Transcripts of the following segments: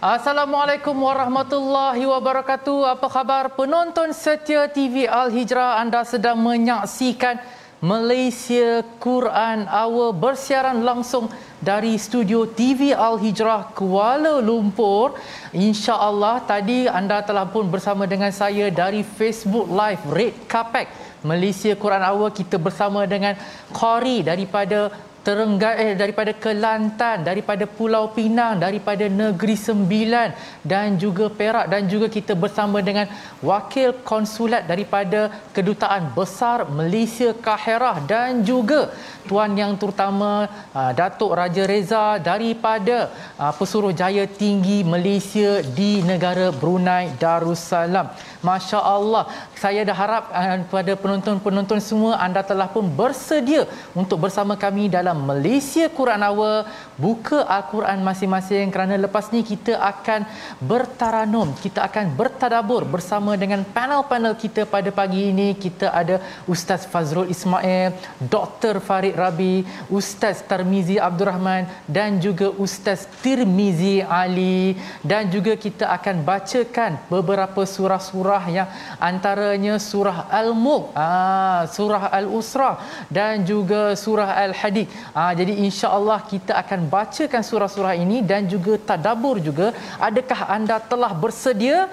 Assalamualaikum warahmatullahi wabarakatuh. Apa khabar penonton setia TV Al Hijrah? Anda sedang menyaksikan Malaysia Quran Hour bersiaran langsung dari studio TV Al Hijrah Kuala Lumpur. Insya-Allah tadi anda telah pun bersama dengan saya dari Facebook Live Red Carpet Malaysia Quran Hour kita bersama dengan Qari daripada Terenggai eh, daripada Kelantan, daripada Pulau Pinang, daripada Negeri Sembilan dan juga Perak dan juga kita bersama dengan wakil konsulat daripada Kedutaan Besar Malaysia Kaherah dan juga tuan yang terutama uh, Datuk Raja Reza daripada uh, Pesuruhjaya Tinggi Malaysia di negara Brunei Darussalam. Masya Allah, saya dah harap kepada uh, penonton-penonton semua anda telah pun bersedia untuk bersama kami dalam Malaysia Quran Hour. Buka Al-Quran masing-masing. Kerana lepas ni kita akan bertaranum kita akan bertadabur bersama dengan panel-panel kita pada pagi ini. Kita ada Ustaz Fazrul Ismail Dr. Farid Rabi Ustaz Tarmizi Abdul Rahman dan juga Ustaz Tirmizi Ali. Dan juga kita akan bacakan beberapa surah-surah yang antaranya surah Al-Mulk ah, surah Al-Usra dan juga surah Al-Hadid Ha, jadi insya-Allah kita akan bacakan surah-surah ini dan juga tadabbur juga. Adakah anda telah bersedia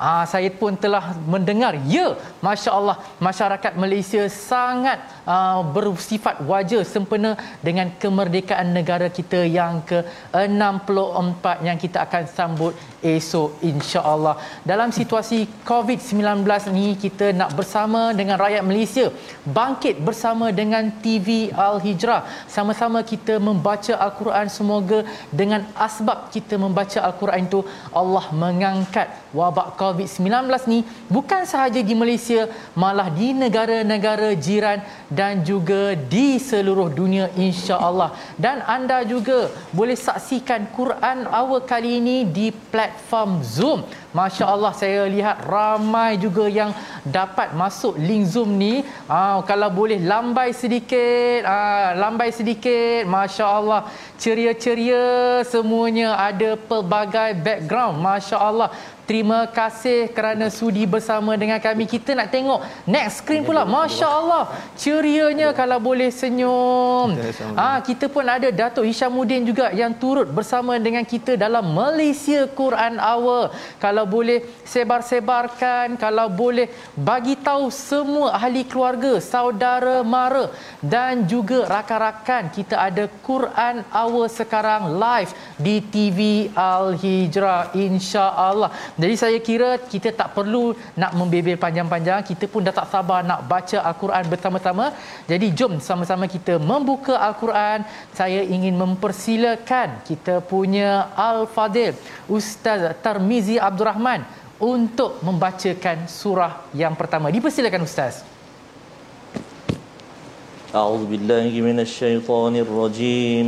Ah, saya pun telah mendengar, ya, masya Allah, masyarakat Malaysia sangat uh, bersifat wajar sempena dengan kemerdekaan negara kita yang ke-64 yang kita akan sambut esok, insya Allah. Dalam situasi COVID-19 ni, kita nak bersama dengan rakyat Malaysia bangkit bersama dengan TV Al Hijrah. Sama-sama kita membaca Al-Quran. Semoga dengan asbab kita membaca Al-Quran itu, Allah mengangkat wabak COVID COVID-19 ni bukan sahaja di Malaysia malah di negara-negara jiran dan juga di seluruh dunia insya-Allah dan anda juga boleh saksikan Quran awal kali ini di platform Zoom Masya Allah saya lihat ramai juga yang dapat masuk link Zoom ni. Ah, kalau boleh lambai sedikit. Ah, lambai sedikit. Masya Allah. Ceria-ceria semuanya ada pelbagai background. Masya Allah. Terima kasih kerana sudi bersama dengan kami. Kita nak tengok next screen pula. Masya Allah. Cerianya kalau boleh senyum. Ah, kita pun ada Datuk Hishamuddin juga yang turut bersama dengan kita dalam Malaysia Quran Hour. Kalau kalau boleh sebar-sebarkan kalau boleh bagi tahu semua ahli keluarga saudara mara dan juga rakan-rakan kita ada Quran Hour sekarang live di TV Al Hijrah insya-Allah. Jadi saya kira kita tak perlu nak membebel panjang-panjang kita pun dah tak sabar nak baca Al-Quran bersama-sama. Jadi jom sama-sama kita membuka Al-Quran. Saya ingin mempersilakan kita punya Al-Fadil Ustaz Tarmizi Abdul Rahman untuk membacakan surah yang pertama. Dipersilakan Ustaz. أعوذ بالله من الشيطان الرجيم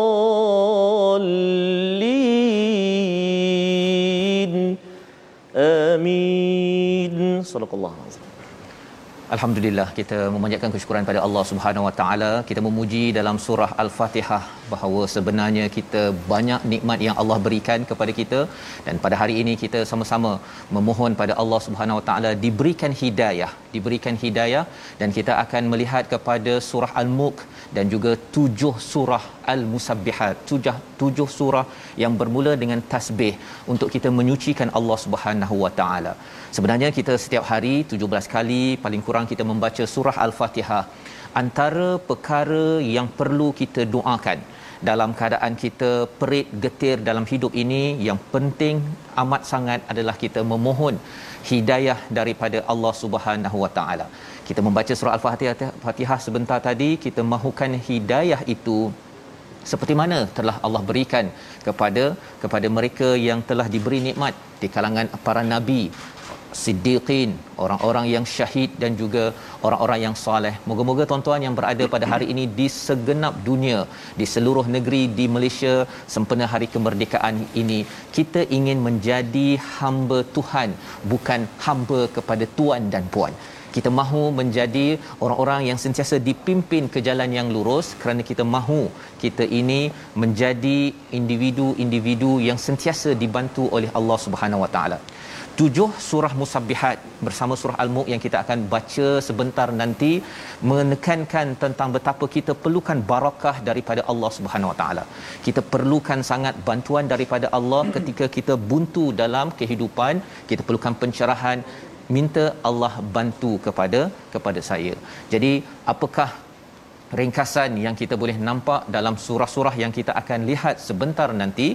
Hamid. Sallallahu alaihi wasallam. Alhamdulillah kita memanjatkan kesyukuran pada Allah Subhanahu Wa Taala kita memuji dalam surah Al-Fatihah bahawa sebenarnya kita banyak nikmat yang Allah berikan kepada kita dan pada hari ini kita sama-sama memohon pada Allah Subhanahu Wa Taala diberikan hidayah diberikan hidayah dan kita akan melihat kepada surah Al-Mulk dan juga tujuh surah Al-Musabbihat, tujuh tujuh surah yang bermula dengan tasbih untuk kita menyucikan Allah Subhanahu Wa Taala. Sebenarnya kita setiap hari 17 kali paling kurang kita membaca surah Al-Fatihah. Antara perkara yang perlu kita doakan dalam keadaan kita perit getir dalam hidup ini yang penting amat sangat adalah kita memohon hidayah daripada Allah Subhanahu Wa Taala. Kita membaca surah Al-Fatihah sebentar tadi kita mahukan hidayah itu seperti mana telah Allah berikan kepada kepada mereka yang telah diberi nikmat di kalangan para nabi siddiqin orang-orang yang syahid dan juga orang-orang yang soleh moga-moga tuan-tuan yang berada pada hari ini di segenap dunia di seluruh negeri di Malaysia sempena hari kemerdekaan ini kita ingin menjadi hamba Tuhan bukan hamba kepada tuan dan puan kita mahu menjadi orang-orang yang sentiasa dipimpin ke jalan yang lurus kerana kita mahu kita ini menjadi individu-individu yang sentiasa dibantu oleh Allah Subhanahu Wa Taala tujuh surah musabbihat bersama surah al-mulk yang kita akan baca sebentar nanti menekankan tentang betapa kita perlukan barakah daripada Allah Subhanahu Wa Taala. Kita perlukan sangat bantuan daripada Allah ketika kita buntu dalam kehidupan, kita perlukan pencerahan minta Allah bantu kepada kepada saya. Jadi apakah ringkasan yang kita boleh nampak dalam surah-surah yang kita akan lihat sebentar nanti?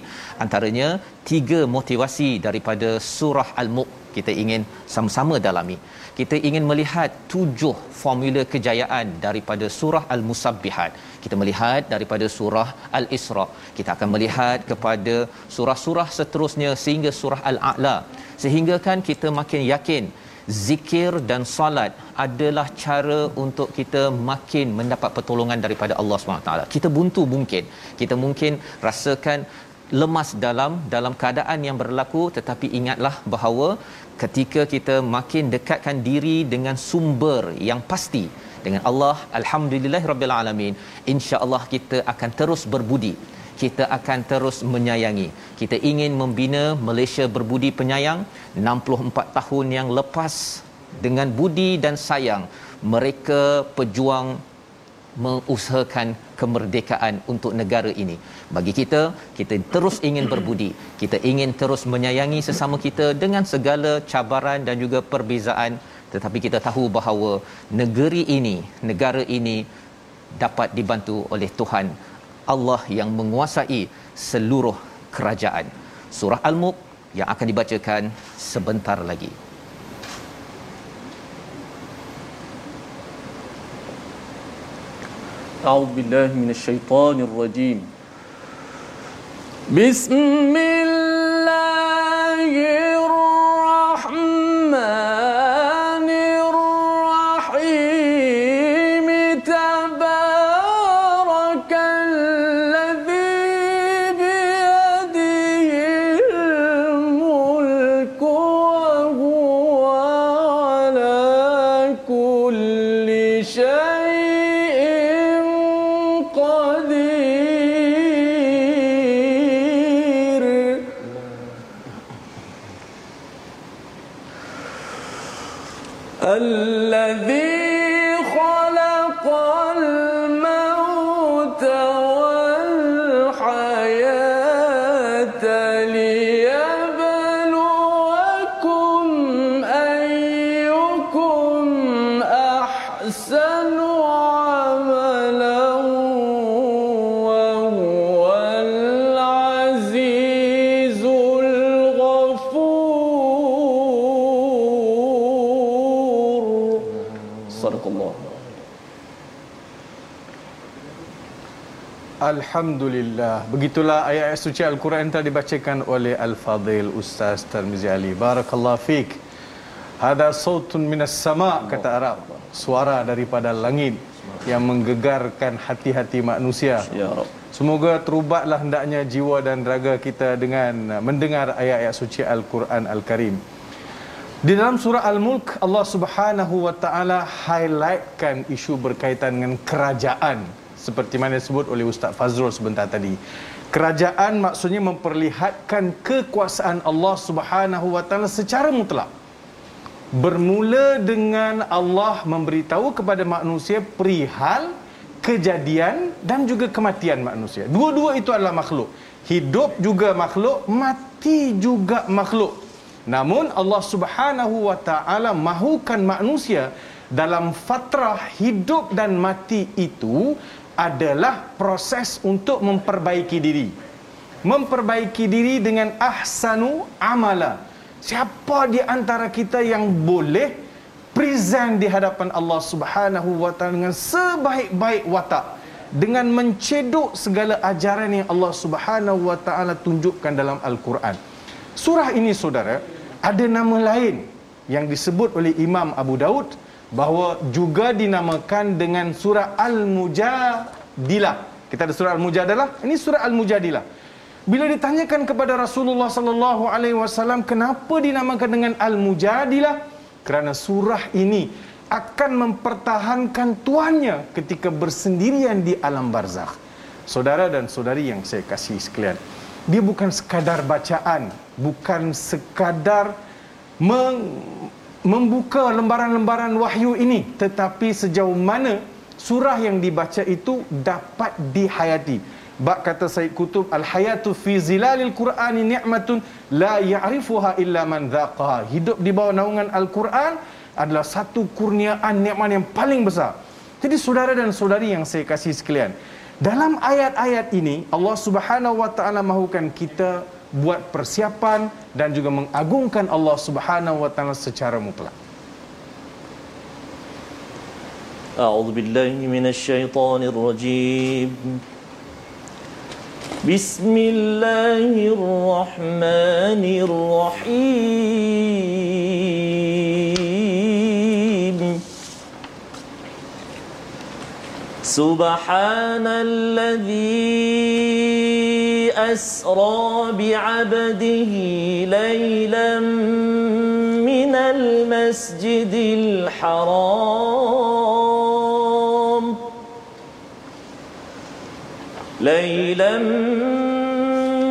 Antaranya tiga motivasi daripada surah al-mulk kita ingin sama-sama dalami. Kita ingin melihat tujuh formula kejayaan daripada surah al-musabbihat. Kita melihat daripada surah al-isra. Kita akan melihat kepada surah-surah seterusnya sehingga surah al-a'la. Sehingga kan kita makin yakin zikir dan solat adalah cara untuk kita makin mendapat pertolongan daripada Allah SWT. Kita buntu mungkin. Kita mungkin rasakan lemas dalam dalam keadaan yang berlaku tetapi ingatlah bahawa ketika kita makin dekatkan diri dengan sumber yang pasti dengan Allah alhamdulillahirabbil alamin insya-Allah kita akan terus berbudi kita akan terus menyayangi. Kita ingin membina Malaysia berbudi penyayang 64 tahun yang lepas dengan budi dan sayang mereka pejuang mengusahakan kemerdekaan untuk negara ini. Bagi kita, kita terus ingin berbudi. Kita ingin terus menyayangi sesama kita dengan segala cabaran dan juga perbezaan tetapi kita tahu bahawa negeri ini, negara ini dapat dibantu oleh Tuhan Allah yang menguasai seluruh kerajaan. Surah Al-Mulk yang akan dibacakan sebentar lagi. أعوذ بالله من الشيطان الرجيم بسم الله الرحمن Alhamdulillah. Begitulah ayat-ayat suci Al-Quran telah dibacakan oleh Al-Fadhil Ustaz Tarmizi Ali. Barakallahu fiik. Hada sautun minas sama kata Arab. Suara daripada langit yang menggegarkan hati-hati manusia. Ya Rab Semoga terubatlah hendaknya jiwa dan raga kita dengan mendengar ayat-ayat suci Al-Quran Al-Karim. Di dalam surah Al-Mulk Allah Subhanahu wa taala highlightkan isu berkaitan dengan kerajaan seperti mana disebut oleh Ustaz Fazrul sebentar tadi. Kerajaan maksudnya memperlihatkan kekuasaan Allah Subhanahu wa taala secara mutlak. Bermula dengan Allah memberitahu kepada manusia perihal kejadian dan juga kematian manusia. Dua-dua itu adalah makhluk. Hidup juga makhluk, mati juga makhluk. Namun Allah Subhanahu wa taala mahukan manusia dalam fatrah hidup dan mati itu adalah proses untuk memperbaiki diri. Memperbaiki diri dengan ahsanu amala. Siapa di antara kita yang boleh present di hadapan Allah Subhanahu wa taala dengan sebaik-baik watak dengan mencedok segala ajaran yang Allah Subhanahu wa taala tunjukkan dalam Al-Quran. Surah ini saudara ada nama lain yang disebut oleh Imam Abu Daud bahawa juga dinamakan dengan surah Al-Mujadilah. Kita ada surah Al-Mujadalah, ini surah Al-Mujadilah. Bila ditanyakan kepada Rasulullah sallallahu alaihi wasallam kenapa dinamakan dengan Al-Mujadilah? Kerana surah ini akan mempertahankan tuannya ketika bersendirian di alam barzakh. Saudara dan saudari yang saya kasih sekalian, dia bukan sekadar bacaan, bukan sekadar meng, membuka lembaran-lembaran wahyu ini, tetapi sejauh mana surah yang dibaca itu dapat dihayati. Bak kata Said Kutub, Al-hayatu fi zilalil Qur'ani ni'matun la ya'rifuha illa man dhaqaha. Hidup di bawah naungan Al-Quran adalah satu kurniaan nikmat yang paling besar. Jadi saudara dan saudari yang saya kasih sekalian, dalam ayat-ayat ini Allah Subhanahu wa taala mahukan kita buat persiapan dan juga mengagungkan Allah Subhanahu wa taala secara mutlak. A'udzu billahi minasyaitonir rajim. Bismillahirrahmanirrahim. Subhanalladzi أسرى بعبده ليلا من المسجد الحرام. ليلا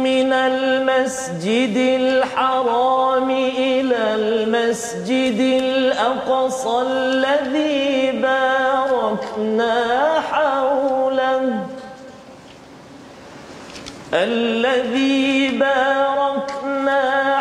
من المسجد الحرام إلى المسجد الأقصى الذي باركنا حوله. الذي باركنا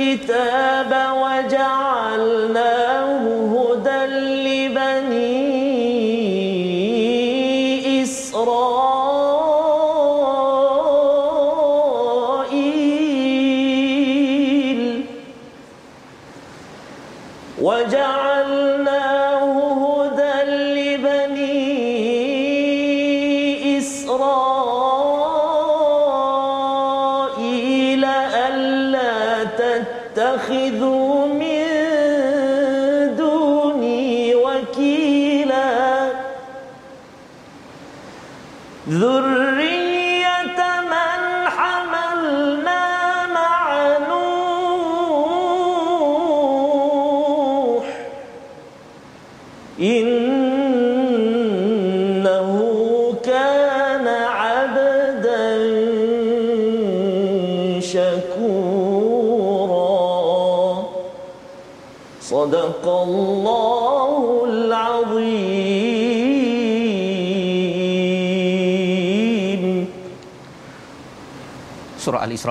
الكتاب وجعل تتخذوا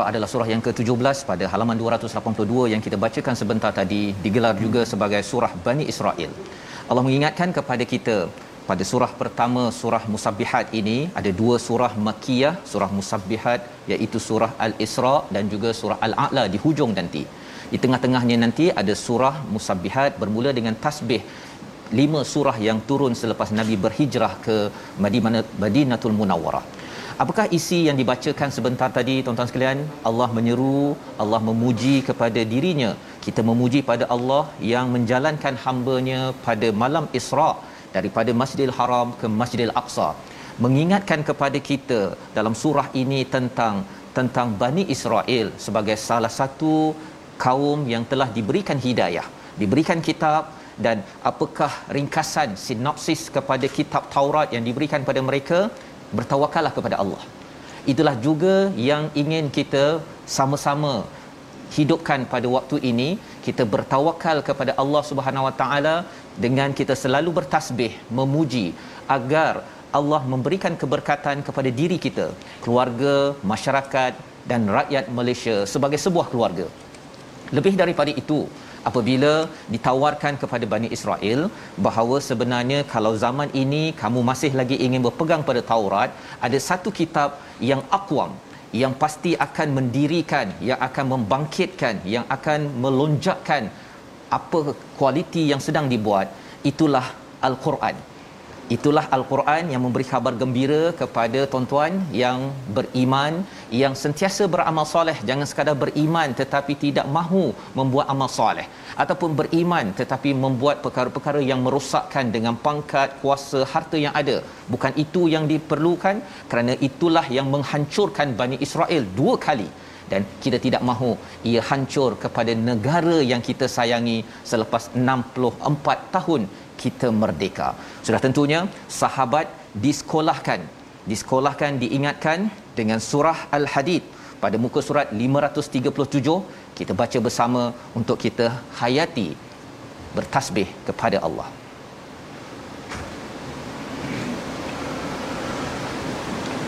adalah surah yang ke-17 pada halaman 282 yang kita bacakan sebentar tadi digelar juga sebagai surah Bani Israel. Allah mengingatkan kepada kita pada surah pertama surah Musabbihat ini ada dua surah Makkiyah, surah Musabbihat iaitu surah Al-Isra dan juga surah Al-A'la di hujung nanti. Di tengah-tengahnya nanti ada surah Musabbihat bermula dengan tasbih lima surah yang turun selepas Nabi berhijrah ke Madinatul Munawwarah. Apakah isi yang dibacakan sebentar tadi tuan-tuan sekalian? Allah menyeru, Allah memuji kepada dirinya. Kita memuji pada Allah yang menjalankan hamba-Nya pada malam Isra daripada Masjidil Haram ke Masjidil Aqsa. Mengingatkan kepada kita dalam surah ini tentang tentang Bani Israel sebagai salah satu kaum yang telah diberikan hidayah, diberikan kitab dan apakah ringkasan sinopsis kepada kitab Taurat yang diberikan pada mereka bertawakallah kepada Allah. Itulah juga yang ingin kita sama-sama hidupkan pada waktu ini kita bertawakal kepada Allah Subhanahu Wa Taala dengan kita selalu bertasbih memuji agar Allah memberikan keberkatan kepada diri kita, keluarga, masyarakat dan rakyat Malaysia sebagai sebuah keluarga. Lebih daripada itu, apabila ditawarkan kepada Bani Israel bahawa sebenarnya kalau zaman ini kamu masih lagi ingin berpegang pada Taurat, ada satu kitab yang akwam yang pasti akan mendirikan, yang akan membangkitkan, yang akan melonjakkan apa kualiti yang sedang dibuat, itulah Al-Quran. Itulah Al-Quran yang memberi khabar gembira kepada tuan-tuan yang beriman, yang sentiasa beramal soleh. Jangan sekadar beriman tetapi tidak mahu membuat amal soleh. Ataupun beriman tetapi membuat perkara-perkara yang merosakkan dengan pangkat, kuasa, harta yang ada. Bukan itu yang diperlukan kerana itulah yang menghancurkan Bani Israel dua kali dan kita tidak mahu ia hancur kepada negara yang kita sayangi selepas 64 tahun kita merdeka. Sudah tentunya sahabat disekolahkan, disekolahkan diingatkan dengan surah Al-Hadid pada muka surat 537 kita baca bersama untuk kita hayati bertasbih kepada Allah.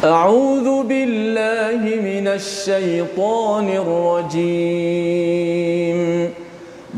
أعوذ بالله من الشيطان الرجيم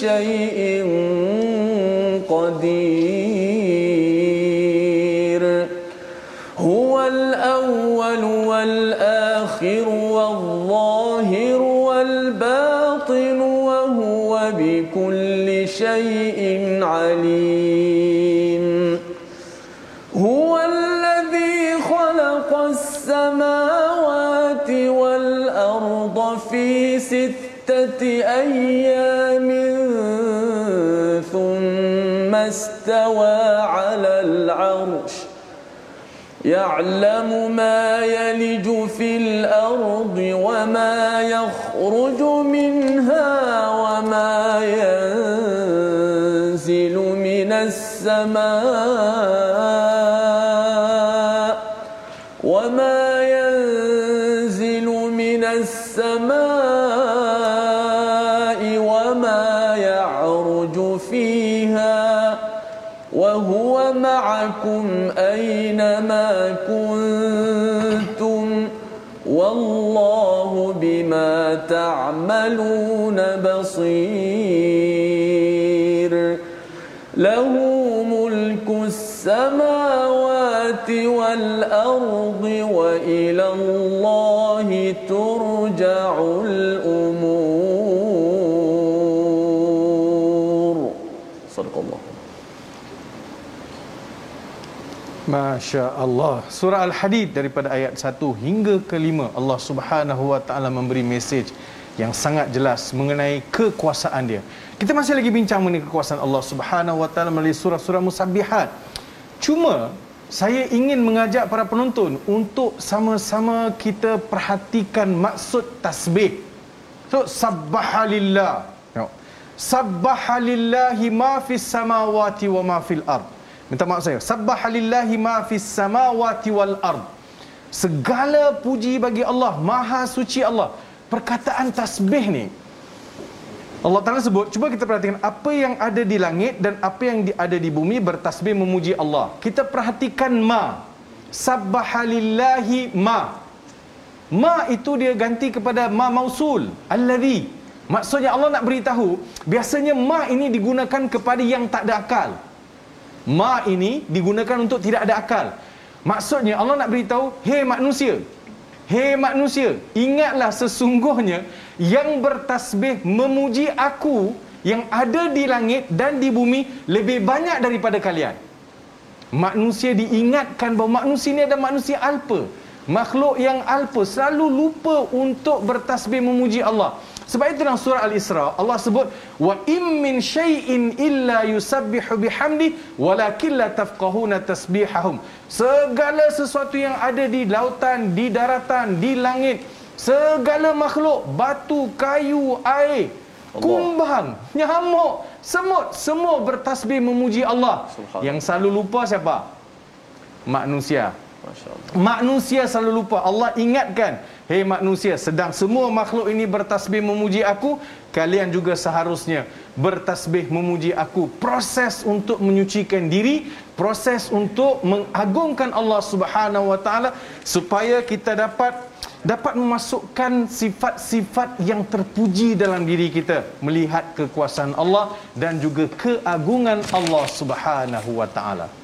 شيء قدير. هو الأول والآخر والظاهر والباطن وهو بكل شيء عليم. هو الذي خلق السماوات والأرض في ستة أيام استوى على العرش يعلم ما يلج في الأرض وما يخرج منها وما ينزل من السماء. أينما كنتم والله بما تعملون بصير. له ملك السماوات والأرض وإلى الله ترجع. Masya Allah. Surah Al-Hadid daripada ayat 1 hingga ke 5 Allah Subhanahu Wa Taala memberi mesej yang sangat jelas mengenai kekuasaan dia. Kita masih lagi bincang mengenai kekuasaan Allah Subhanahu Wa Taala melalui surah-surah Musabbihat. Cuma saya ingin mengajak para penonton untuk sama-sama kita perhatikan maksud tasbih. So sabbahalillah. Sabbahalillahi ma fis samawati wa ma fil ard. Minta maaf saya. Sabbahalillahi ma fis samawati wal ard. Segala puji bagi Allah, Maha suci Allah. Perkataan tasbih ni Allah Ta'ala sebut, cuba kita perhatikan apa yang ada di langit dan apa yang ada di bumi bertasbih memuji Allah. Kita perhatikan ma. Sabbahalillahi ma. Ma itu dia ganti kepada ma mausul. Alladhi. Maksudnya Allah nak beritahu, biasanya ma ini digunakan kepada yang tak ada akal. Ma ini digunakan untuk tidak ada akal. Maksudnya Allah nak beritahu, hei manusia, hei manusia, ingatlah sesungguhnya yang bertasbih memuji aku yang ada di langit dan di bumi lebih banyak daripada kalian. Manusia diingatkan bahawa manusia ini adalah manusia alpa. Makhluk yang alpa selalu lupa untuk bertasbih memuji Allah. Sebab itu dalam surah Al-Isra Allah sebut wa im min syai'in illa yusabbihu bihamdi walakin la tafqahuna tasbihahum. Segala sesuatu yang ada di lautan, di daratan, di langit, segala makhluk, batu, kayu, air, kumbang, nyamuk, semut, semua bertasbih memuji Allah. Yang selalu lupa siapa? Manusia. Manusia selalu lupa. Allah ingatkan, hei manusia, sedang semua makhluk ini bertasbih memuji aku, kalian juga seharusnya bertasbih memuji aku. Proses untuk menyucikan diri, proses untuk mengagungkan Allah Subhanahu Wa Taala supaya kita dapat dapat memasukkan sifat-sifat yang terpuji dalam diri kita melihat kekuasaan Allah dan juga keagungan Allah Subhanahu Wa Taala.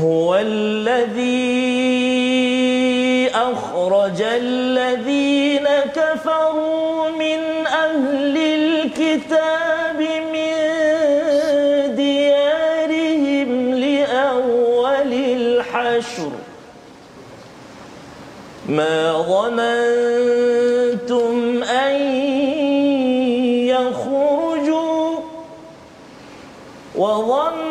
هو الذي أخرج الذين كفروا من أهل الكتاب من ديارهم لأول الحشر. ما ظننتم أن يخرجوا وظنوا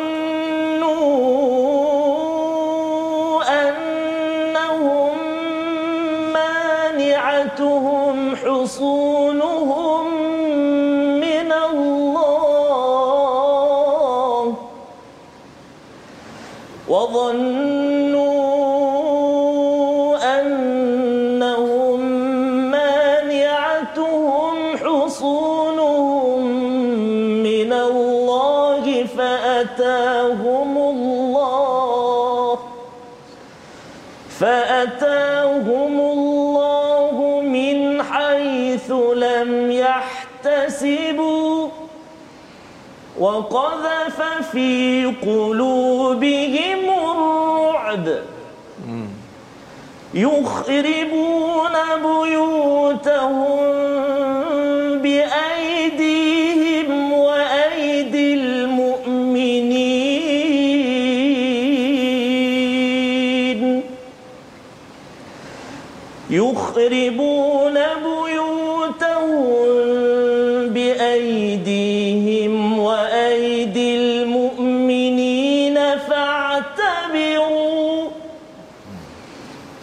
لم يحتسبوا وقذف في قلوبهم الرعب. يخربون بيوتهم بأيديهم وأيدي المؤمنين. يخربون بيوتهم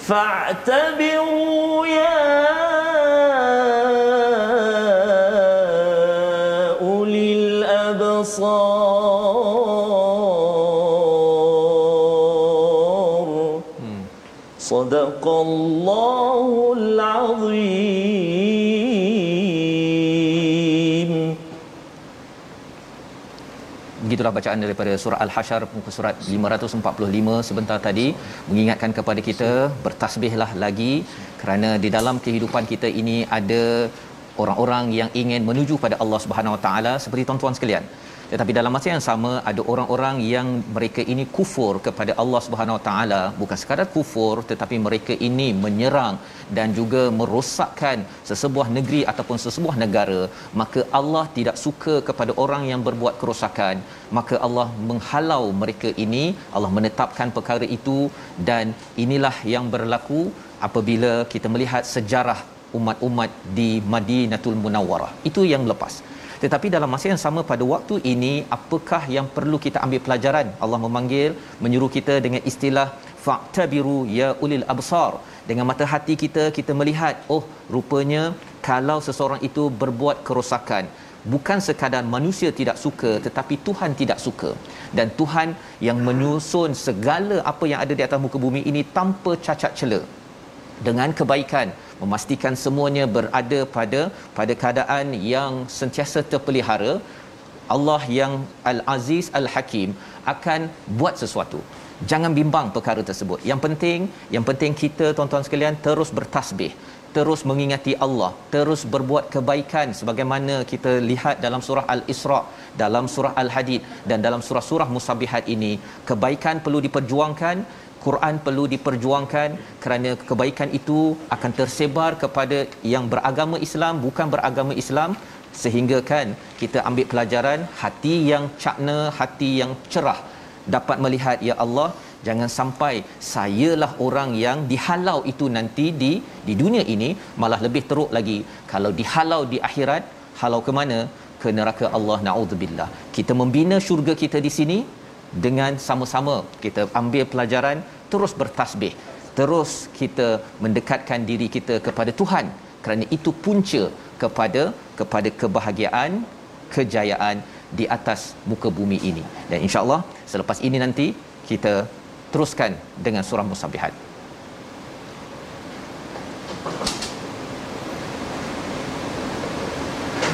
فاعتبروا يا أولي الأبصار. صدق الله العظيم. Begitulah bacaan daripada surah Al-Hasyr muka surat 545 sebentar tadi mengingatkan kepada kita bertasbihlah lagi kerana di dalam kehidupan kita ini ada orang-orang yang ingin menuju pada Allah Subhanahu Wa Taala seperti tuan-tuan sekalian. Tetapi dalam masa yang sama ada orang-orang yang mereka ini kufur kepada Allah Subhanahu Wa Taala. Bukan sekadar kufur tetapi mereka ini menyerang dan juga merosakkan sesebuah negeri ataupun sesebuah negara. Maka Allah tidak suka kepada orang yang berbuat kerosakan. Maka Allah menghalau mereka ini. Allah menetapkan perkara itu. Dan inilah yang berlaku apabila kita melihat sejarah umat-umat di Madinatul Munawwarah. Itu yang lepas. Tetapi dalam masa yang sama pada waktu ini apakah yang perlu kita ambil pelajaran? Allah memanggil menyuruh kita dengan istilah fa'tabiru ya ulil absar. Dengan mata hati kita kita melihat oh rupanya kalau seseorang itu berbuat kerosakan bukan sekadar manusia tidak suka tetapi Tuhan tidak suka dan Tuhan yang menyusun segala apa yang ada di atas muka bumi ini tanpa cacat cela dengan kebaikan memastikan semuanya berada pada pada keadaan yang sentiasa terpelihara Allah yang Al-Aziz Al-Hakim akan buat sesuatu. Jangan bimbang perkara tersebut. Yang penting yang penting kita tuan-tuan sekalian terus bertasbih terus mengingati Allah, terus berbuat kebaikan sebagaimana kita lihat dalam surah Al-Isra, dalam surah Al-Hadid dan dalam surah-surah Musabbihat ini, kebaikan perlu diperjuangkan, Quran perlu diperjuangkan kerana kebaikan itu akan tersebar kepada yang beragama Islam bukan beragama Islam sehingga kan kita ambil pelajaran hati yang cakna, hati yang cerah. Dapat melihat ya Allah jangan sampai sayalah orang yang dihalau itu nanti di di dunia ini malah lebih teruk lagi. Kalau dihalau di akhirat halau ke mana? Ke neraka Allah naudzubillah. Kita membina syurga kita di sini dengan sama-sama kita ambil pelajaran terus bertasbih. Terus kita mendekatkan diri kita kepada Tuhan. Kerana itu punca kepada kepada kebahagiaan kejayaan di atas muka bumi ini. Dan insyaallah selepas ini nanti kita teruskan dengan surah musabbihat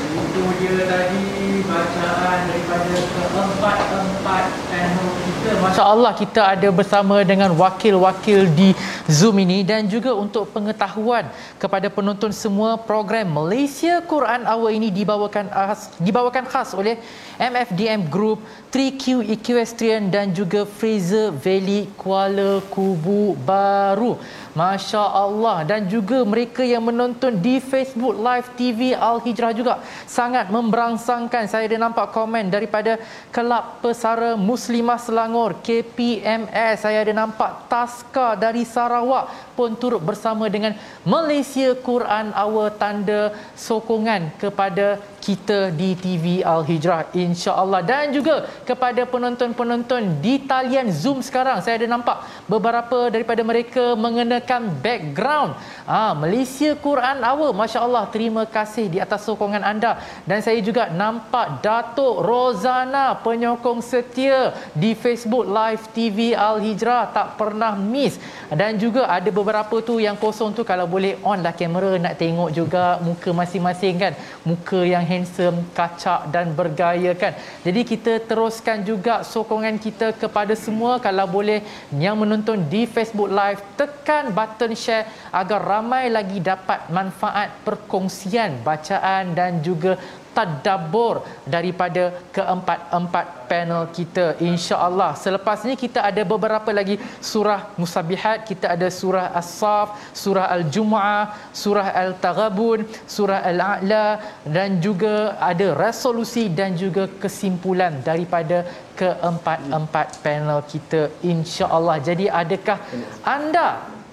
itu dia tadi bacaan daripada keempat-empat panel Masya Allah kita ada bersama dengan wakil-wakil di Zoom ini dan juga untuk pengetahuan kepada penonton semua program Malaysia Quran Hour ini dibawakan khas, dibawakan khas oleh MFDM Group 3Q Equestrian dan juga Fraser Valley Kuala Kubu Baru. Masya Allah. Dan juga mereka yang menonton di Facebook Live TV Al Hijrah juga sangat memberangsangkan. Saya ada nampak komen daripada Kelab Pesara Muslimah Selangor KPMS saya ada nampak Taska dari Sarawak pun turut bersama dengan Malaysia Quran Hour tanda sokongan kepada kita di TV Al Hijrah insya-Allah. Dan juga kepada penonton-penonton di talian Zoom sekarang saya ada nampak beberapa daripada mereka mengenakan background. Ah Malaysia Quran Hour. masya-Allah terima kasih di atas sokongan anda. Dan saya juga nampak Datuk Rozana penyokong setia di Facebook Live TV Al Hijrah tak pernah miss. Dan juga ada beberapa tu yang kosong tu kalau boleh on lah kamera nak tengok juga muka masing-masing kan. Muka yang handsome, kacak dan bergaya kan. Jadi kita teruskan juga sokongan kita kepada semua kalau boleh yang menonton di Facebook Live tekan button share agar ramai lagi dapat manfaat perkongsian bacaan dan juga tadabbur daripada keempat-empat panel kita insya-Allah. Selepas ini kita ada beberapa lagi surah Musabihat, kita ada surah As-Saff, surah Al-Jumuah, surah Al-Taghabun, surah Al-A'la dan juga ada resolusi dan juga kesimpulan daripada keempat-empat panel kita insya-Allah. Jadi adakah anda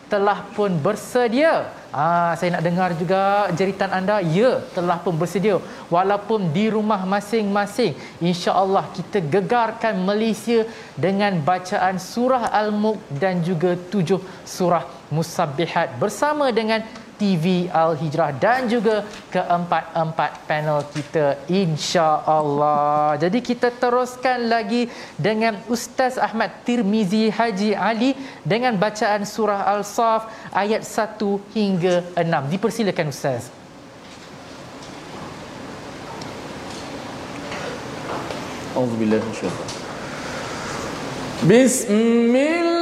telah pun bersedia Ah, saya nak dengar juga jeritan anda. Ya, telah pun bersedia. Walaupun di rumah masing-masing. InsyaAllah kita gegarkan Malaysia dengan bacaan surah Al-Mulk dan juga tujuh surah Musabbihat bersama dengan TV Al Hijrah dan juga keempat-empat panel kita insya-Allah. Jadi kita teruskan lagi dengan Ustaz Ahmad Tirmizi Haji Ali dengan bacaan surah Al-Saf ayat 1 hingga 6. Dipersilakan Ustaz. Auzubillahi minasyaitanir Bismillah تقولون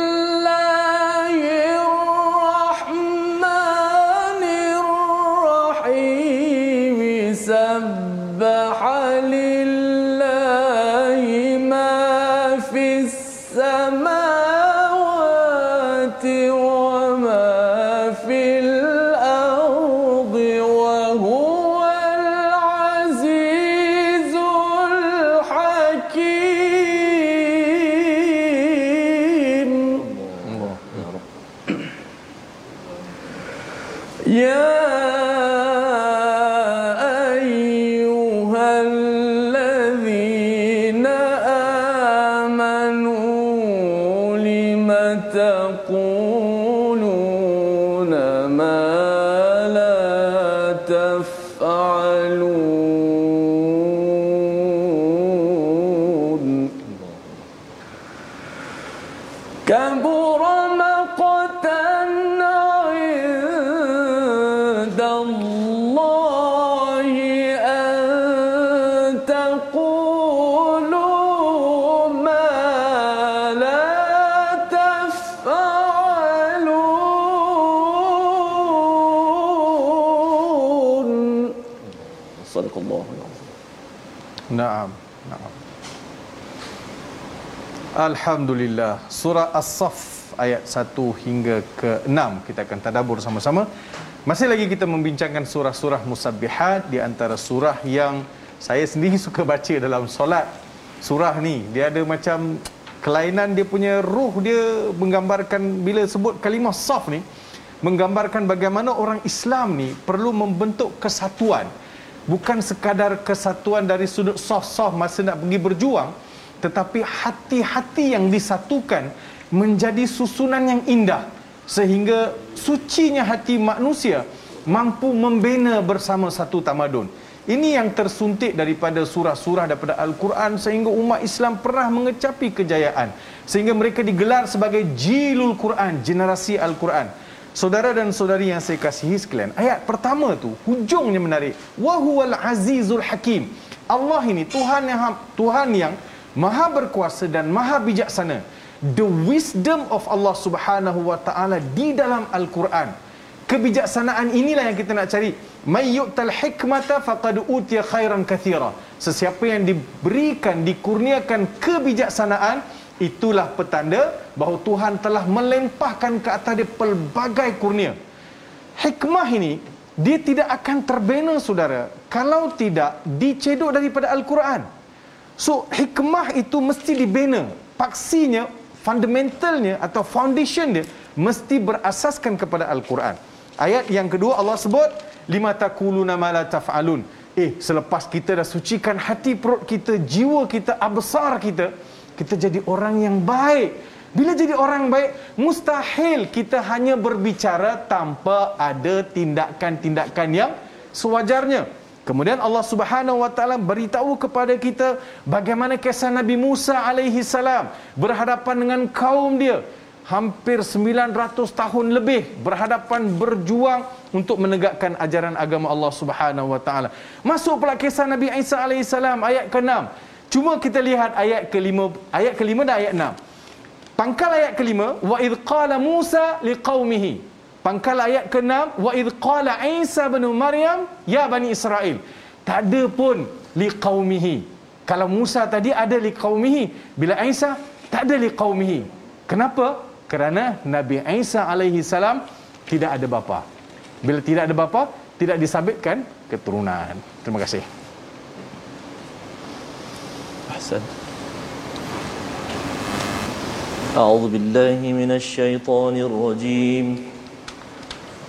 Alhamdulillah. Surah As-Saff ayat 1 hingga ke 6 kita akan tadabbur sama-sama. Masih lagi kita membincangkan surah-surah musabbihat di antara surah yang saya sendiri suka baca dalam solat. Surah ni dia ada macam kelainan dia punya ruh dia menggambarkan bila sebut kalimah saf ni menggambarkan bagaimana orang Islam ni perlu membentuk kesatuan bukan sekadar kesatuan dari sudut soh-soh masa nak pergi berjuang tetapi hati-hati yang disatukan menjadi susunan yang indah sehingga sucinya hati manusia mampu membina bersama satu tamadun ini yang tersuntik daripada surah-surah daripada Al-Quran sehingga umat Islam pernah mengecapi kejayaan sehingga mereka digelar sebagai jilul Quran generasi Al-Quran Saudara dan saudari yang saya kasihi sekalian, ayat pertama tu hujungnya menarik. Wa huwal azizul hakim. Allah ini Tuhan yang Tuhan yang Maha berkuasa dan Maha bijaksana. The wisdom of Allah Subhanahu wa taala di dalam Al-Quran. Kebijaksanaan inilah yang kita nak cari. May yu'tal hikmata faqad utiya khairan kathira. Sesiapa yang diberikan dikurniakan kebijaksanaan itulah petanda bahawa Tuhan telah melempahkan ke atas dia pelbagai kurnia. Hikmah ini dia tidak akan terbina saudara kalau tidak dicedok daripada Al-Quran. So hikmah itu mesti dibina. Paksinya, fundamentalnya atau foundation dia mesti berasaskan kepada Al-Quran. Ayat yang kedua Allah sebut lima taquluna ma la taf'alun. Eh selepas kita dah sucikan hati perut kita, jiwa kita, absar kita, kita jadi orang yang baik. Bila jadi orang baik, mustahil kita hanya berbicara tanpa ada tindakan-tindakan yang sewajarnya. Kemudian Allah Subhanahu wa taala beritahu kepada kita bagaimana kisah Nabi Musa alaihi salam berhadapan dengan kaum dia hampir 900 tahun lebih berhadapan berjuang untuk menegakkan ajaran agama Allah Subhanahu wa taala. Masuk pula kisah Nabi Isa alaihi salam ayat ke-6. Cuma kita lihat ayat kelima, ayat kelima dan ayat enam. Pangkal ayat kelima, wa idh qala Musa liqaumihi. Pangkal ayat keenam, wa idh qala Isa bin Maryam ya bani Israel. Tak ada pun liqaumihi. Kalau Musa tadi ada liqaumihi, bila Isa tak ada liqaumihi. Kenapa? Kerana Nabi Isa alaihi salam tidak ada bapa. Bila tidak ada bapa, tidak disabitkan keturunan. Terima kasih. أحسن أعوذ بالله من الشيطان الرجيم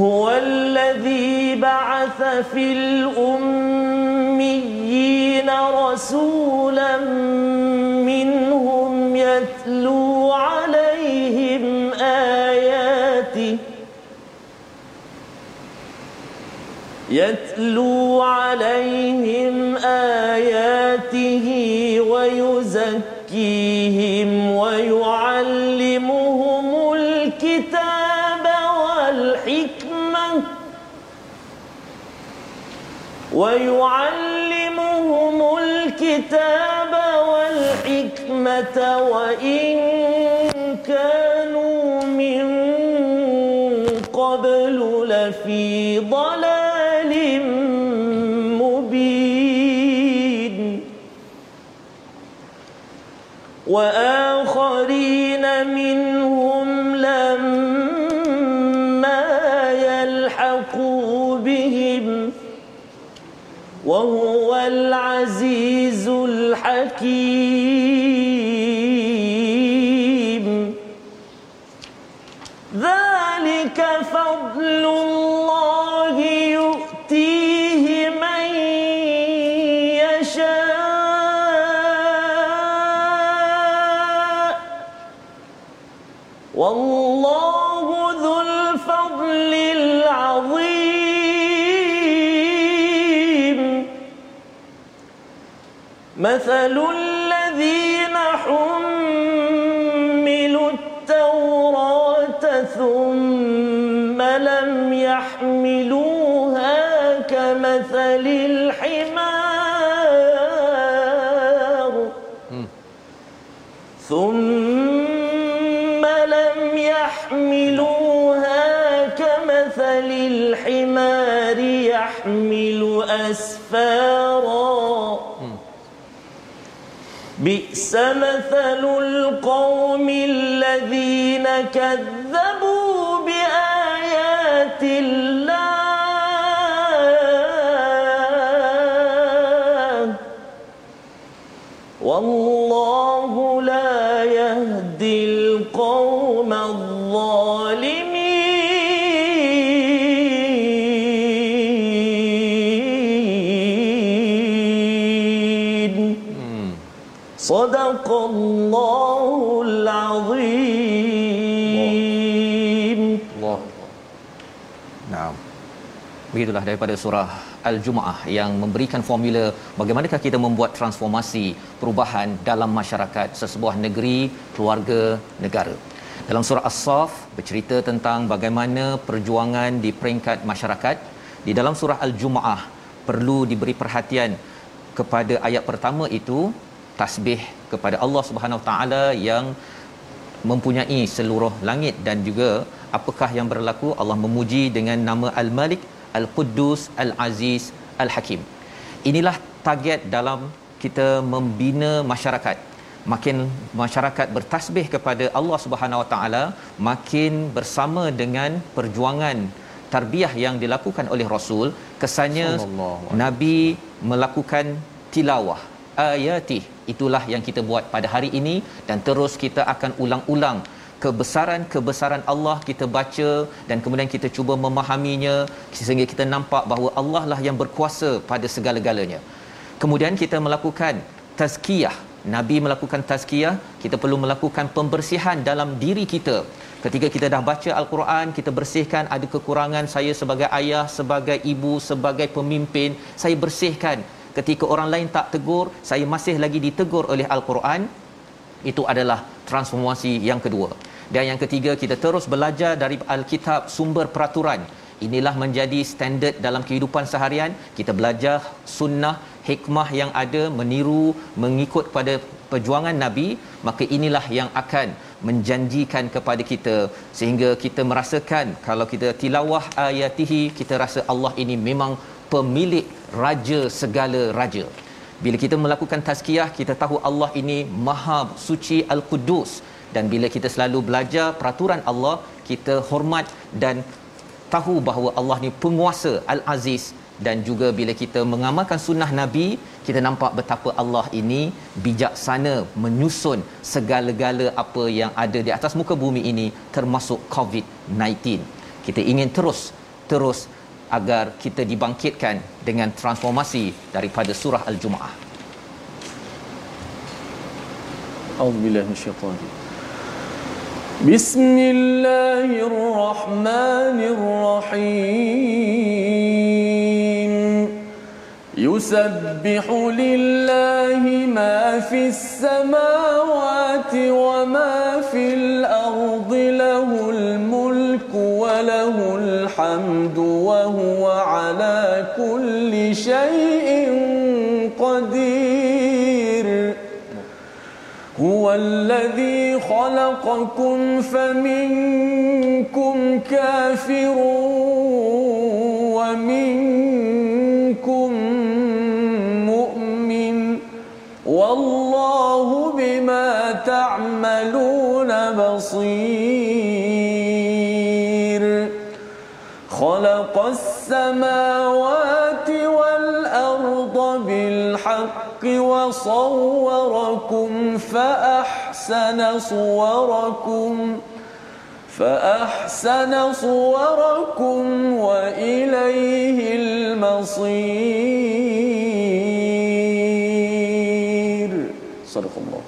هو الذي بعث في الأميين رسولا منهم يتلو عليهم آياته يتلو عليهم آياته ويزكيهم ويعلمهم الكتاب والحكمة وإن كانوا من قبل لفي ضلال مبين. وآخرين منهم وهو العزيز الحكيم. مثل الذين حملوا التوراة ثم لم يحملوها كمثل الحمار. ثم لم يحملوها كمثل الحمار يحمل أسفارا. بئس مثل القوم الذين كذبوا بآيات الله. والله صدق الله العظيم Allah. Naam. Begitulah daripada surah Al-Jumuah yang memberikan formula bagaimanakah kita membuat transformasi perubahan dalam masyarakat sesebuah negeri, keluarga, negara. Dalam surah As-Saff bercerita tentang bagaimana perjuangan di peringkat masyarakat. Di dalam surah Al-Jumuah perlu diberi perhatian kepada ayat pertama itu tasbih kepada Allah Subhanahu Wa Taala yang mempunyai seluruh langit dan juga apakah yang berlaku Allah memuji dengan nama Al-Malik, Al-Quddus, Al-Aziz, Al-Hakim. Inilah target dalam kita membina masyarakat. Makin masyarakat bertasbih kepada Allah Subhanahu Wa Taala, makin bersama dengan perjuangan tarbiyah yang dilakukan oleh Rasul, kesannya Nabi melakukan tilawah ayatih itulah yang kita buat pada hari ini dan terus kita akan ulang-ulang kebesaran-kebesaran Allah kita baca dan kemudian kita cuba memahaminya sehingga kita nampak bahawa Allah lah yang berkuasa pada segala-galanya. Kemudian kita melakukan tazkiyah. Nabi melakukan tazkiyah, kita perlu melakukan pembersihan dalam diri kita. Ketika kita dah baca al-Quran, kita bersihkan ada kekurangan saya sebagai ayah, sebagai ibu, sebagai pemimpin, saya bersihkan. Ketika orang lain tak tegur, saya masih lagi ditegur oleh al-Quran. Itu adalah transformasi yang kedua. Dan yang ketiga kita terus belajar dari Alkitab sumber peraturan. Inilah menjadi standard dalam kehidupan seharian. Kita belajar sunnah, hikmah yang ada, meniru, mengikut pada perjuangan Nabi, maka inilah yang akan menjanjikan kepada kita sehingga kita merasakan kalau kita tilawah ayatihi kita rasa Allah ini memang pemilik raja segala raja. Bila kita melakukan tazkiyah, kita tahu Allah ini Maha Suci Al-Quddus dan bila kita selalu belajar peraturan Allah, kita hormat dan tahu bahawa Allah ni penguasa Al-Aziz dan juga bila kita mengamalkan sunnah Nabi, kita nampak betapa Allah ini bijaksana menyusun segala-gala apa yang ada di atas muka bumi ini termasuk COVID-19. Kita ingin terus terus agar kita dibangkitkan dengan transformasi daripada surah Al-Jumuah. أعوذ بالله من الشيطان الرجيم بسم الله الرحمن الرحيم يسبح لله ما في السماوات وما في الأرض له الملك وله الحمد وهو على كل شيء قدير. هو الذي خلقكم فمنكم كافر ومنكم مؤمن. والله بما تعملون بصير. خلق السماوات بالحق وصوركم فأحسن صوركم فأحسن صوركم وإليه المصير صدق الله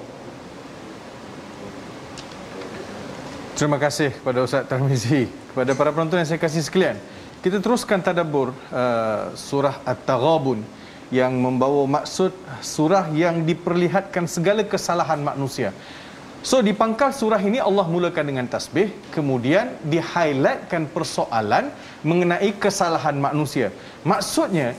Terima kasih kepada Ustaz Tarmizi. Kepada para penonton yang saya kasih sekalian. Kita teruskan tadabbur uh, surah At-Taghabun yang membawa maksud surah yang diperlihatkan segala kesalahan manusia. So di pangkal surah ini Allah mulakan dengan tasbih, kemudian di-highlightkan persoalan mengenai kesalahan manusia. Maksudnya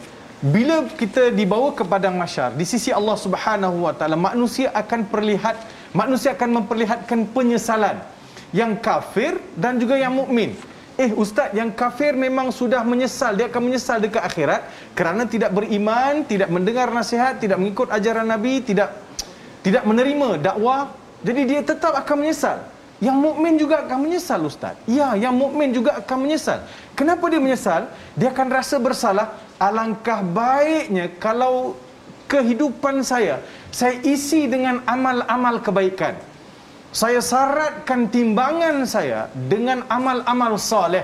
bila kita dibawa ke padang mahsyar di sisi Allah Subhanahu wa taala manusia akan perlihat manusia akan memperlihatkan penyesalan yang kafir dan juga yang mukmin. Eh ustaz yang kafir memang sudah menyesal dia akan menyesal dekat akhirat kerana tidak beriman, tidak mendengar nasihat, tidak mengikut ajaran Nabi, tidak tidak menerima dakwah jadi dia tetap akan menyesal. Yang mukmin juga akan menyesal ustaz. Ya, yang mukmin juga akan menyesal. Kenapa dia menyesal? Dia akan rasa bersalah. Alangkah baiknya kalau kehidupan saya saya isi dengan amal-amal kebaikan. Saya syaratkan timbangan saya dengan amal-amal soleh.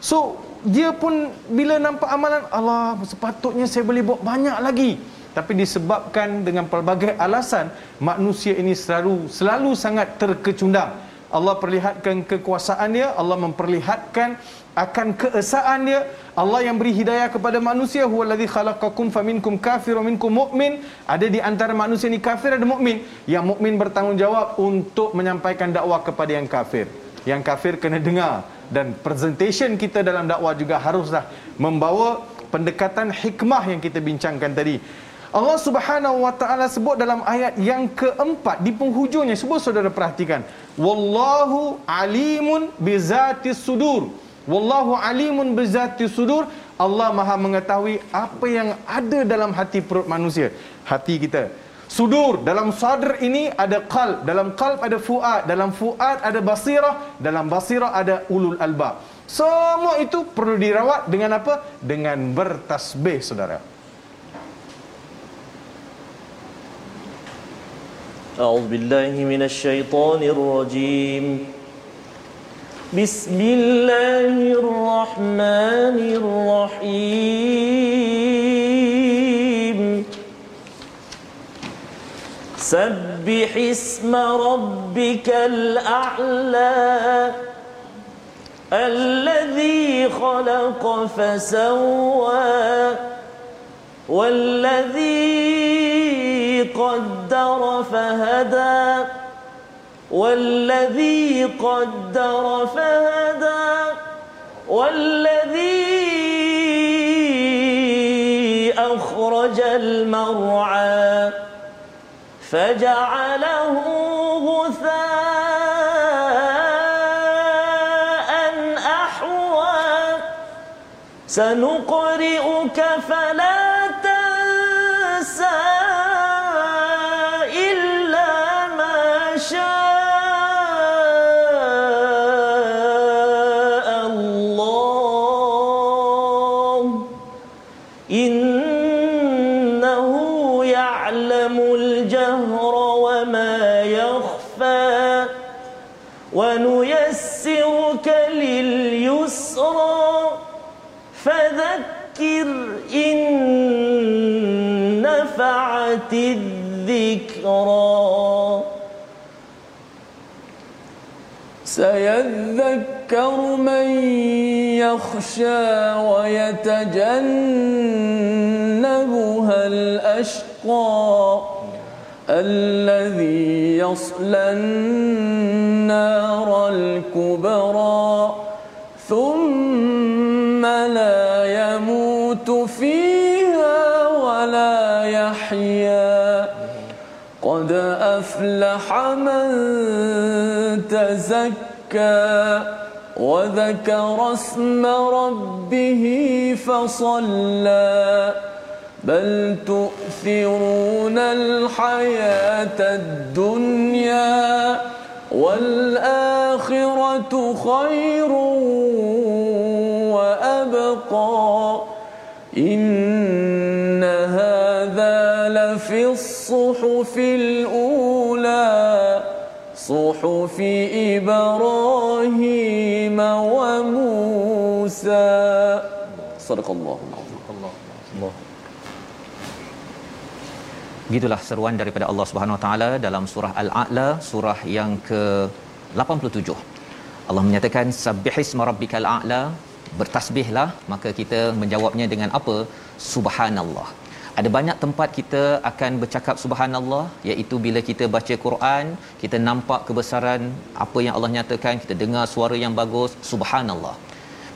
So, dia pun bila nampak amalan Allah sepatutnya saya boleh buat banyak lagi tapi disebabkan dengan pelbagai alasan manusia ini selalu selalu sangat terkecundang Allah perlihatkan kekuasaan dia Allah memperlihatkan akan keesaan dia Allah yang beri hidayah kepada manusia huwallazi khalaqakum faminkum kafir minkum mu'min. Ada di antara manusia ini kafir ada mukmin yang mukmin bertanggungjawab untuk menyampaikan dakwah kepada yang kafir. Yang kafir kena dengar dan presentation kita dalam dakwah juga haruslah membawa pendekatan hikmah yang kita bincangkan tadi. Allah Subhanahu wa taala sebut dalam ayat yang keempat di penghujungnya. Cuba saudara perhatikan. Wallahu alimun bizati sudur wallahu alimun bizati sudur Allah Maha mengetahui apa yang ada dalam hati perut manusia hati kita sudur dalam sadr ini ada qalb dalam qalb ada fuad dalam fuad ada basirah dalam basirah ada ulul albab semua itu perlu dirawat dengan apa dengan bertasbih saudara أعوذ بالله من الشيطان الرجيم بسم الله الرحمن الرحيم. سبح اسم ربك الأعلى الذي خلق فسوى والذي قدر فهدى والذي قدر فهدى والذي أخرج المرعى فجعله غثاء أحوى. سنقرئك فلا الذكرى. سيذكر من يخشى ويتجنبها الأشقى الذي يصلى النار الكبرى. ثم لا يحيا قد أفلح من تزكى. وذكر اسم ربه فصلى. بل تؤثرون الحياة الدنيا والآخرة خير وأبقى. إن هذا لفي الصحف الأولى صحف إبراهيم وموسى صدق الله Begitulah seruan daripada Allah Subhanahu Wa Taala dalam surah Al-A'la, surah yang ke-87. Allah menyatakan sabbihisma rabbikal a'la, bertasbihlah, maka kita menjawabnya dengan apa? Subhanallah. Ada banyak tempat kita akan bercakap subhanallah iaitu bila kita baca Quran, kita nampak kebesaran apa yang Allah nyatakan, kita dengar suara yang bagus, subhanallah.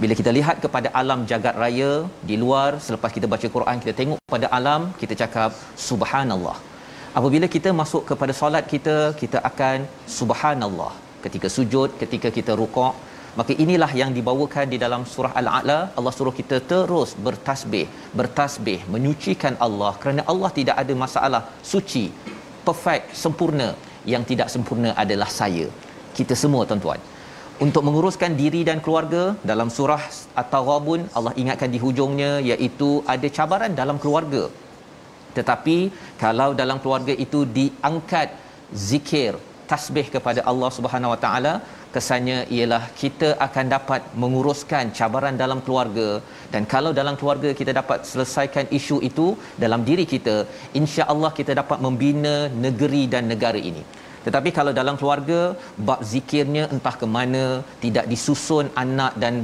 Bila kita lihat kepada alam jagat raya di luar selepas kita baca Quran, kita tengok pada alam, kita cakap subhanallah. Apabila kita masuk kepada solat kita, kita akan subhanallah. Ketika sujud, ketika kita rukuk, maka inilah yang dibawakan di dalam surah al-a'la. Allah suruh kita terus bertasbih bertasbih menyucikan Allah kerana Allah tidak ada masalah. Suci perfect sempurna. Yang tidak sempurna adalah saya. Kita semua tuan-tuan. Untuk menguruskan diri dan keluarga dalam surah at-taghabun Allah ingatkan di hujungnya iaitu ada cabaran dalam keluarga. Tetapi kalau dalam keluarga itu diangkat zikir tasbih kepada Allah Subhanahu Wa Taala kesannya ialah kita akan dapat menguruskan cabaran dalam keluarga dan kalau dalam keluarga kita dapat selesaikan isu itu dalam diri kita insya-Allah kita dapat membina negeri dan negara ini. Tetapi kalau dalam keluarga bab zikirnya entah ke mana tidak disusun anak dan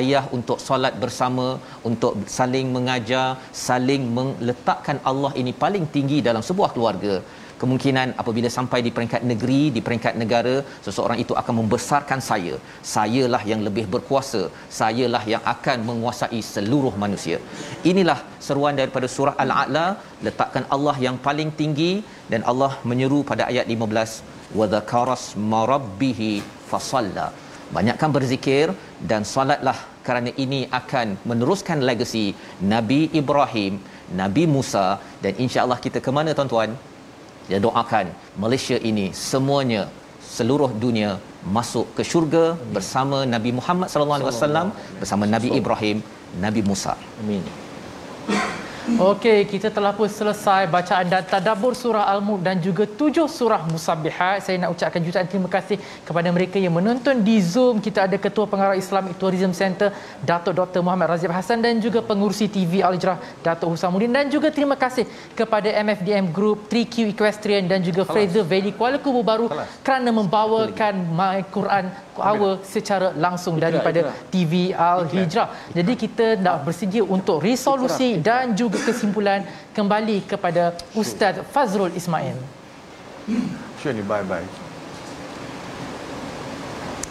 ayah untuk solat bersama untuk saling mengajar saling meletakkan Allah ini paling tinggi dalam sebuah keluarga kemungkinan apabila sampai di peringkat negeri di peringkat negara seseorang itu akan membesarkan saya. Sayalah yang lebih berkuasa. Sayalah yang akan menguasai seluruh manusia. Inilah seruan daripada surah al-a'la. Letakkan Allah yang paling tinggi dan Allah menyeru pada ayat 15 wa dzakaras marabbihi fasalla. Banyakkan berzikir dan solatlah kerana ini akan meneruskan legasi Nabi Ibrahim Nabi Musa. Dan insya-Allah kita ke mana tuan-tuan dia doakan Malaysia ini semuanya seluruh dunia masuk ke syurga bersama Nabi Muhammad sallallahu alaihi wasallam. bersama Nabi Ibrahim Nabi Musa. Amin. Okey, kita telah pun selesai bacaan dan tadabbur surah Al-Mulk dan juga tujuh surah Musabbihat. Saya nak ucapkan jutaan terima kasih kepada mereka yang menonton di Zoom. Kita ada Ketua Pengarah Islamic Tourism Center, Datuk Dr. Muhammad Razif Hassan dan juga pengurusi TV Al-Ijrah, Datuk Husamuddin dan juga terima kasih kepada MFDM Group, 3Q Equestrian dan juga Fraser Valley Kuala Kubu Baru kerana membawakan My Quran Hour secara langsung daripada TV Al-Hijrah. Jadi kita nak bersedia untuk resolusi dan juga kesimpulan kembali kepada Ustaz Fazrul Ismail. Sure ni bye bye.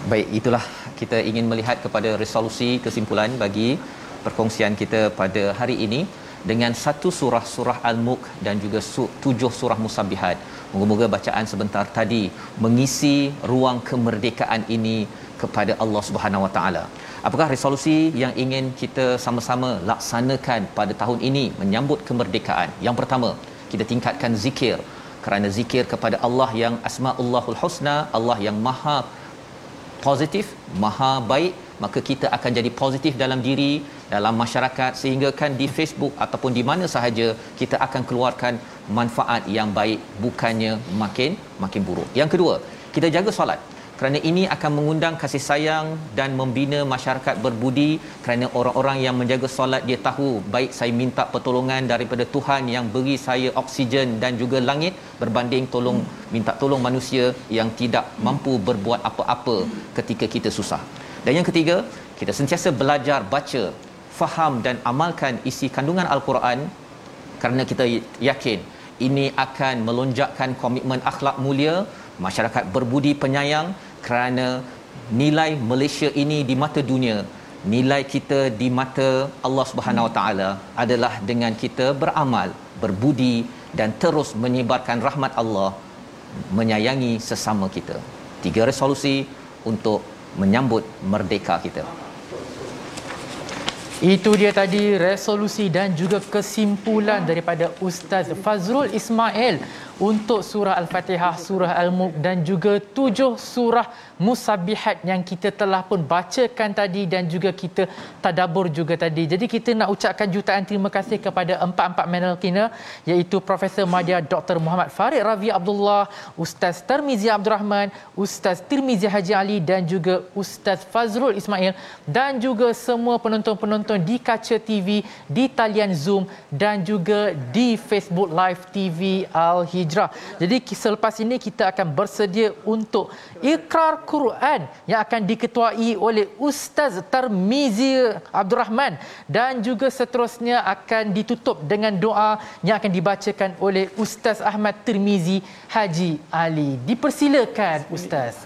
Baik, itulah kita ingin melihat kepada resolusi kesimpulan bagi perkongsian kita pada hari ini dengan satu surah surah Al-Mulk dan juga su- tujuh surah Musabbihat. Moga-moga bacaan sebentar tadi mengisi ruang kemerdekaan ini kepada Allah Subhanahu Wa Taala. Apakah resolusi yang ingin kita sama-sama laksanakan pada tahun ini menyambut kemerdekaan? Yang pertama, kita tingkatkan zikir kerana zikir kepada Allah yang Asmaullahul Husna, Allah yang Maha positif, maha baik, maka kita akan jadi positif dalam diri, dalam masyarakat sehingga kan di Facebook ataupun di mana sahaja kita akan keluarkan manfaat yang baik bukannya makin makin buruk. Yang kedua, kita jaga solat kerana ini akan mengundang kasih sayang dan membina masyarakat berbudi kerana orang-orang yang menjaga solat dia tahu baik saya minta pertolongan daripada Tuhan yang beri saya oksigen dan juga langit berbanding tolong minta tolong manusia yang tidak mampu berbuat apa-apa ketika kita susah. Dan yang ketiga, kita sentiasa belajar baca, faham dan amalkan isi kandungan al-Quran kerana kita yakin ini akan melonjakkan komitmen akhlak mulia masyarakat berbudi penyayang kerana nilai Malaysia ini di mata dunia nilai kita di mata Allah Subhanahu Wa Taala adalah dengan kita beramal berbudi dan terus menyebarkan rahmat Allah menyayangi sesama kita. Tiga resolusi untuk menyambut merdeka kita. Itu dia tadi resolusi dan juga kesimpulan daripada Ustaz Fazrul Ismail untuk surah Al-Fatihah, surah Al-Mulk dan juga tujuh surah Musabihat yang kita telah pun bacakan tadi dan juga kita tadabur juga tadi. Jadi kita nak ucapkan jutaan terima kasih kepada empat-empat panel kita iaitu Profesor Madya Dr. Muhammad Farid Ravi Abdullah, Ustaz Termizi Abdul Rahman, Ustaz Tirmizi Haji Ali dan juga Ustaz Fazrul Ismail dan juga semua penonton-penonton di kaca TV, di talian Zoom dan juga di Facebook Live TV Al Hijrah. Jadi selepas ini kita akan bersedia untuk ikrar Quran yang akan diketuai oleh Ustaz Tarmizi Abdul Rahman dan juga seterusnya akan ditutup dengan doa yang akan dibacakan oleh Ustaz Ahmad Tirmizi Haji Ali. Dipersilakan Ustaz.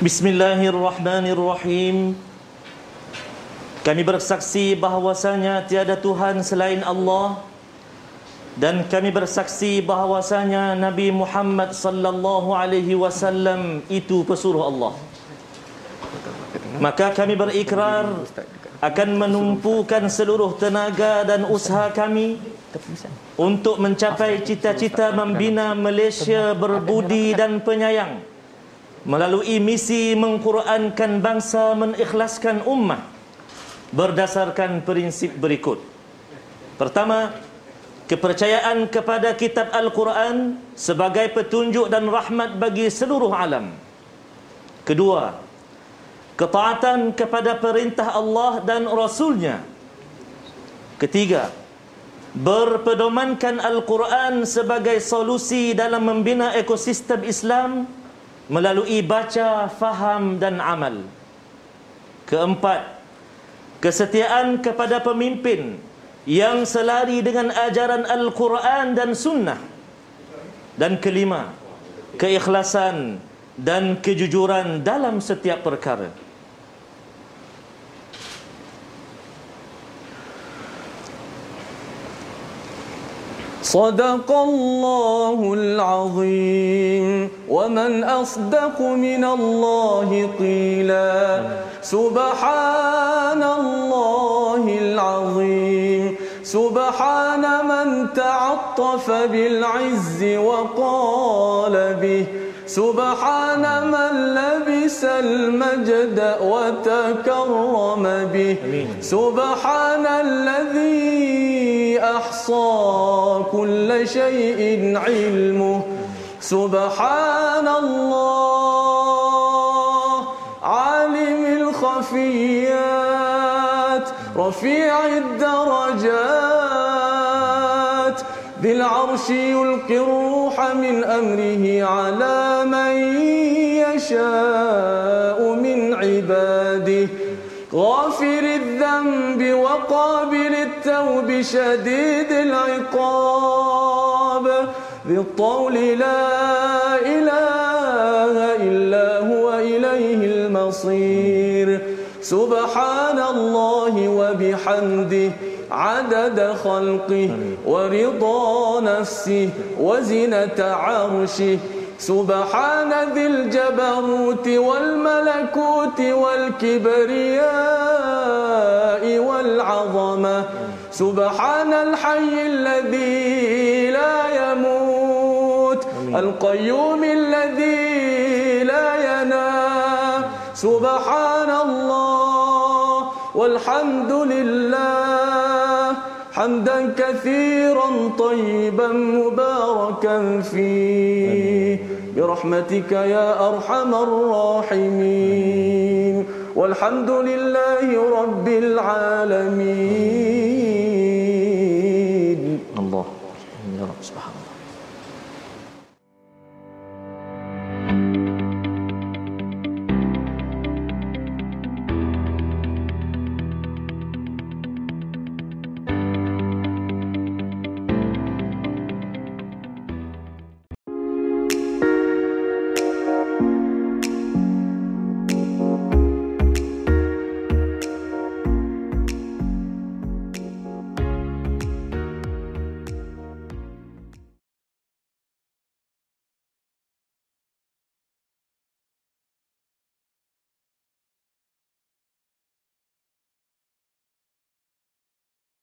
Bismillahirrahmanirrahim. Kami bersaksi bahawasanya tiada Tuhan selain Allah. Dan kami bersaksi bahawasanya Nabi Muhammad sallallahu alaihi wasallam itu pesuruh Allah. Maka kami berikrar akan menumpukan seluruh tenaga dan usaha kami untuk mencapai cita-cita membina Malaysia berbudi dan penyayang. Melalui misi mengqurankan bangsa mengikhlaskan ummah berdasarkan prinsip berikut. Pertama, kepercayaan kepada kitab Al-Quran sebagai petunjuk dan rahmat bagi seluruh alam. Kedua, ketaatan kepada perintah Allah dan Rasulnya. Ketiga, berpedomankan Al-Quran sebagai solusi dalam membina ekosistem Islam melalui baca, faham dan amal. Keempat, kesetiaan kepada pemimpin yang selari dengan ajaran Al-Quran dan Sunnah. Dan kelima, keikhlasan dan kejujuran dalam setiap perkara. صدق الله العظيم. ومن أصدق من الله قيلا. سبحان الله العظيم. سبحان من تعطف بالعز وقال به. سبحان من لبس المجد وتكرم به. سبحان الذي أحصى كل شيء علمه. سبحان الله عالم الخفيات رفيع الدرجات. العرش يلقي الروح من أمره على من يشاء من عباده. غافر الذنب وقابل التوب شديد العقاب. ذي الطول لا إله إلا هو إليه المصير. سبحان الله وبحمده. عدد خلقه ورضا نفسه وزنة عرشه. سبحان ذي الجبروت والملكوت والكبرياء والعظمة. سبحان الحي الذي لا يموت. القيوم الذي لا ينام. سبحان الله والحمد لله. حمدا كثيرا طيبا مباركا فيه. برحمتك يا أرحم الراحمين. والحمد لله رب العالمين.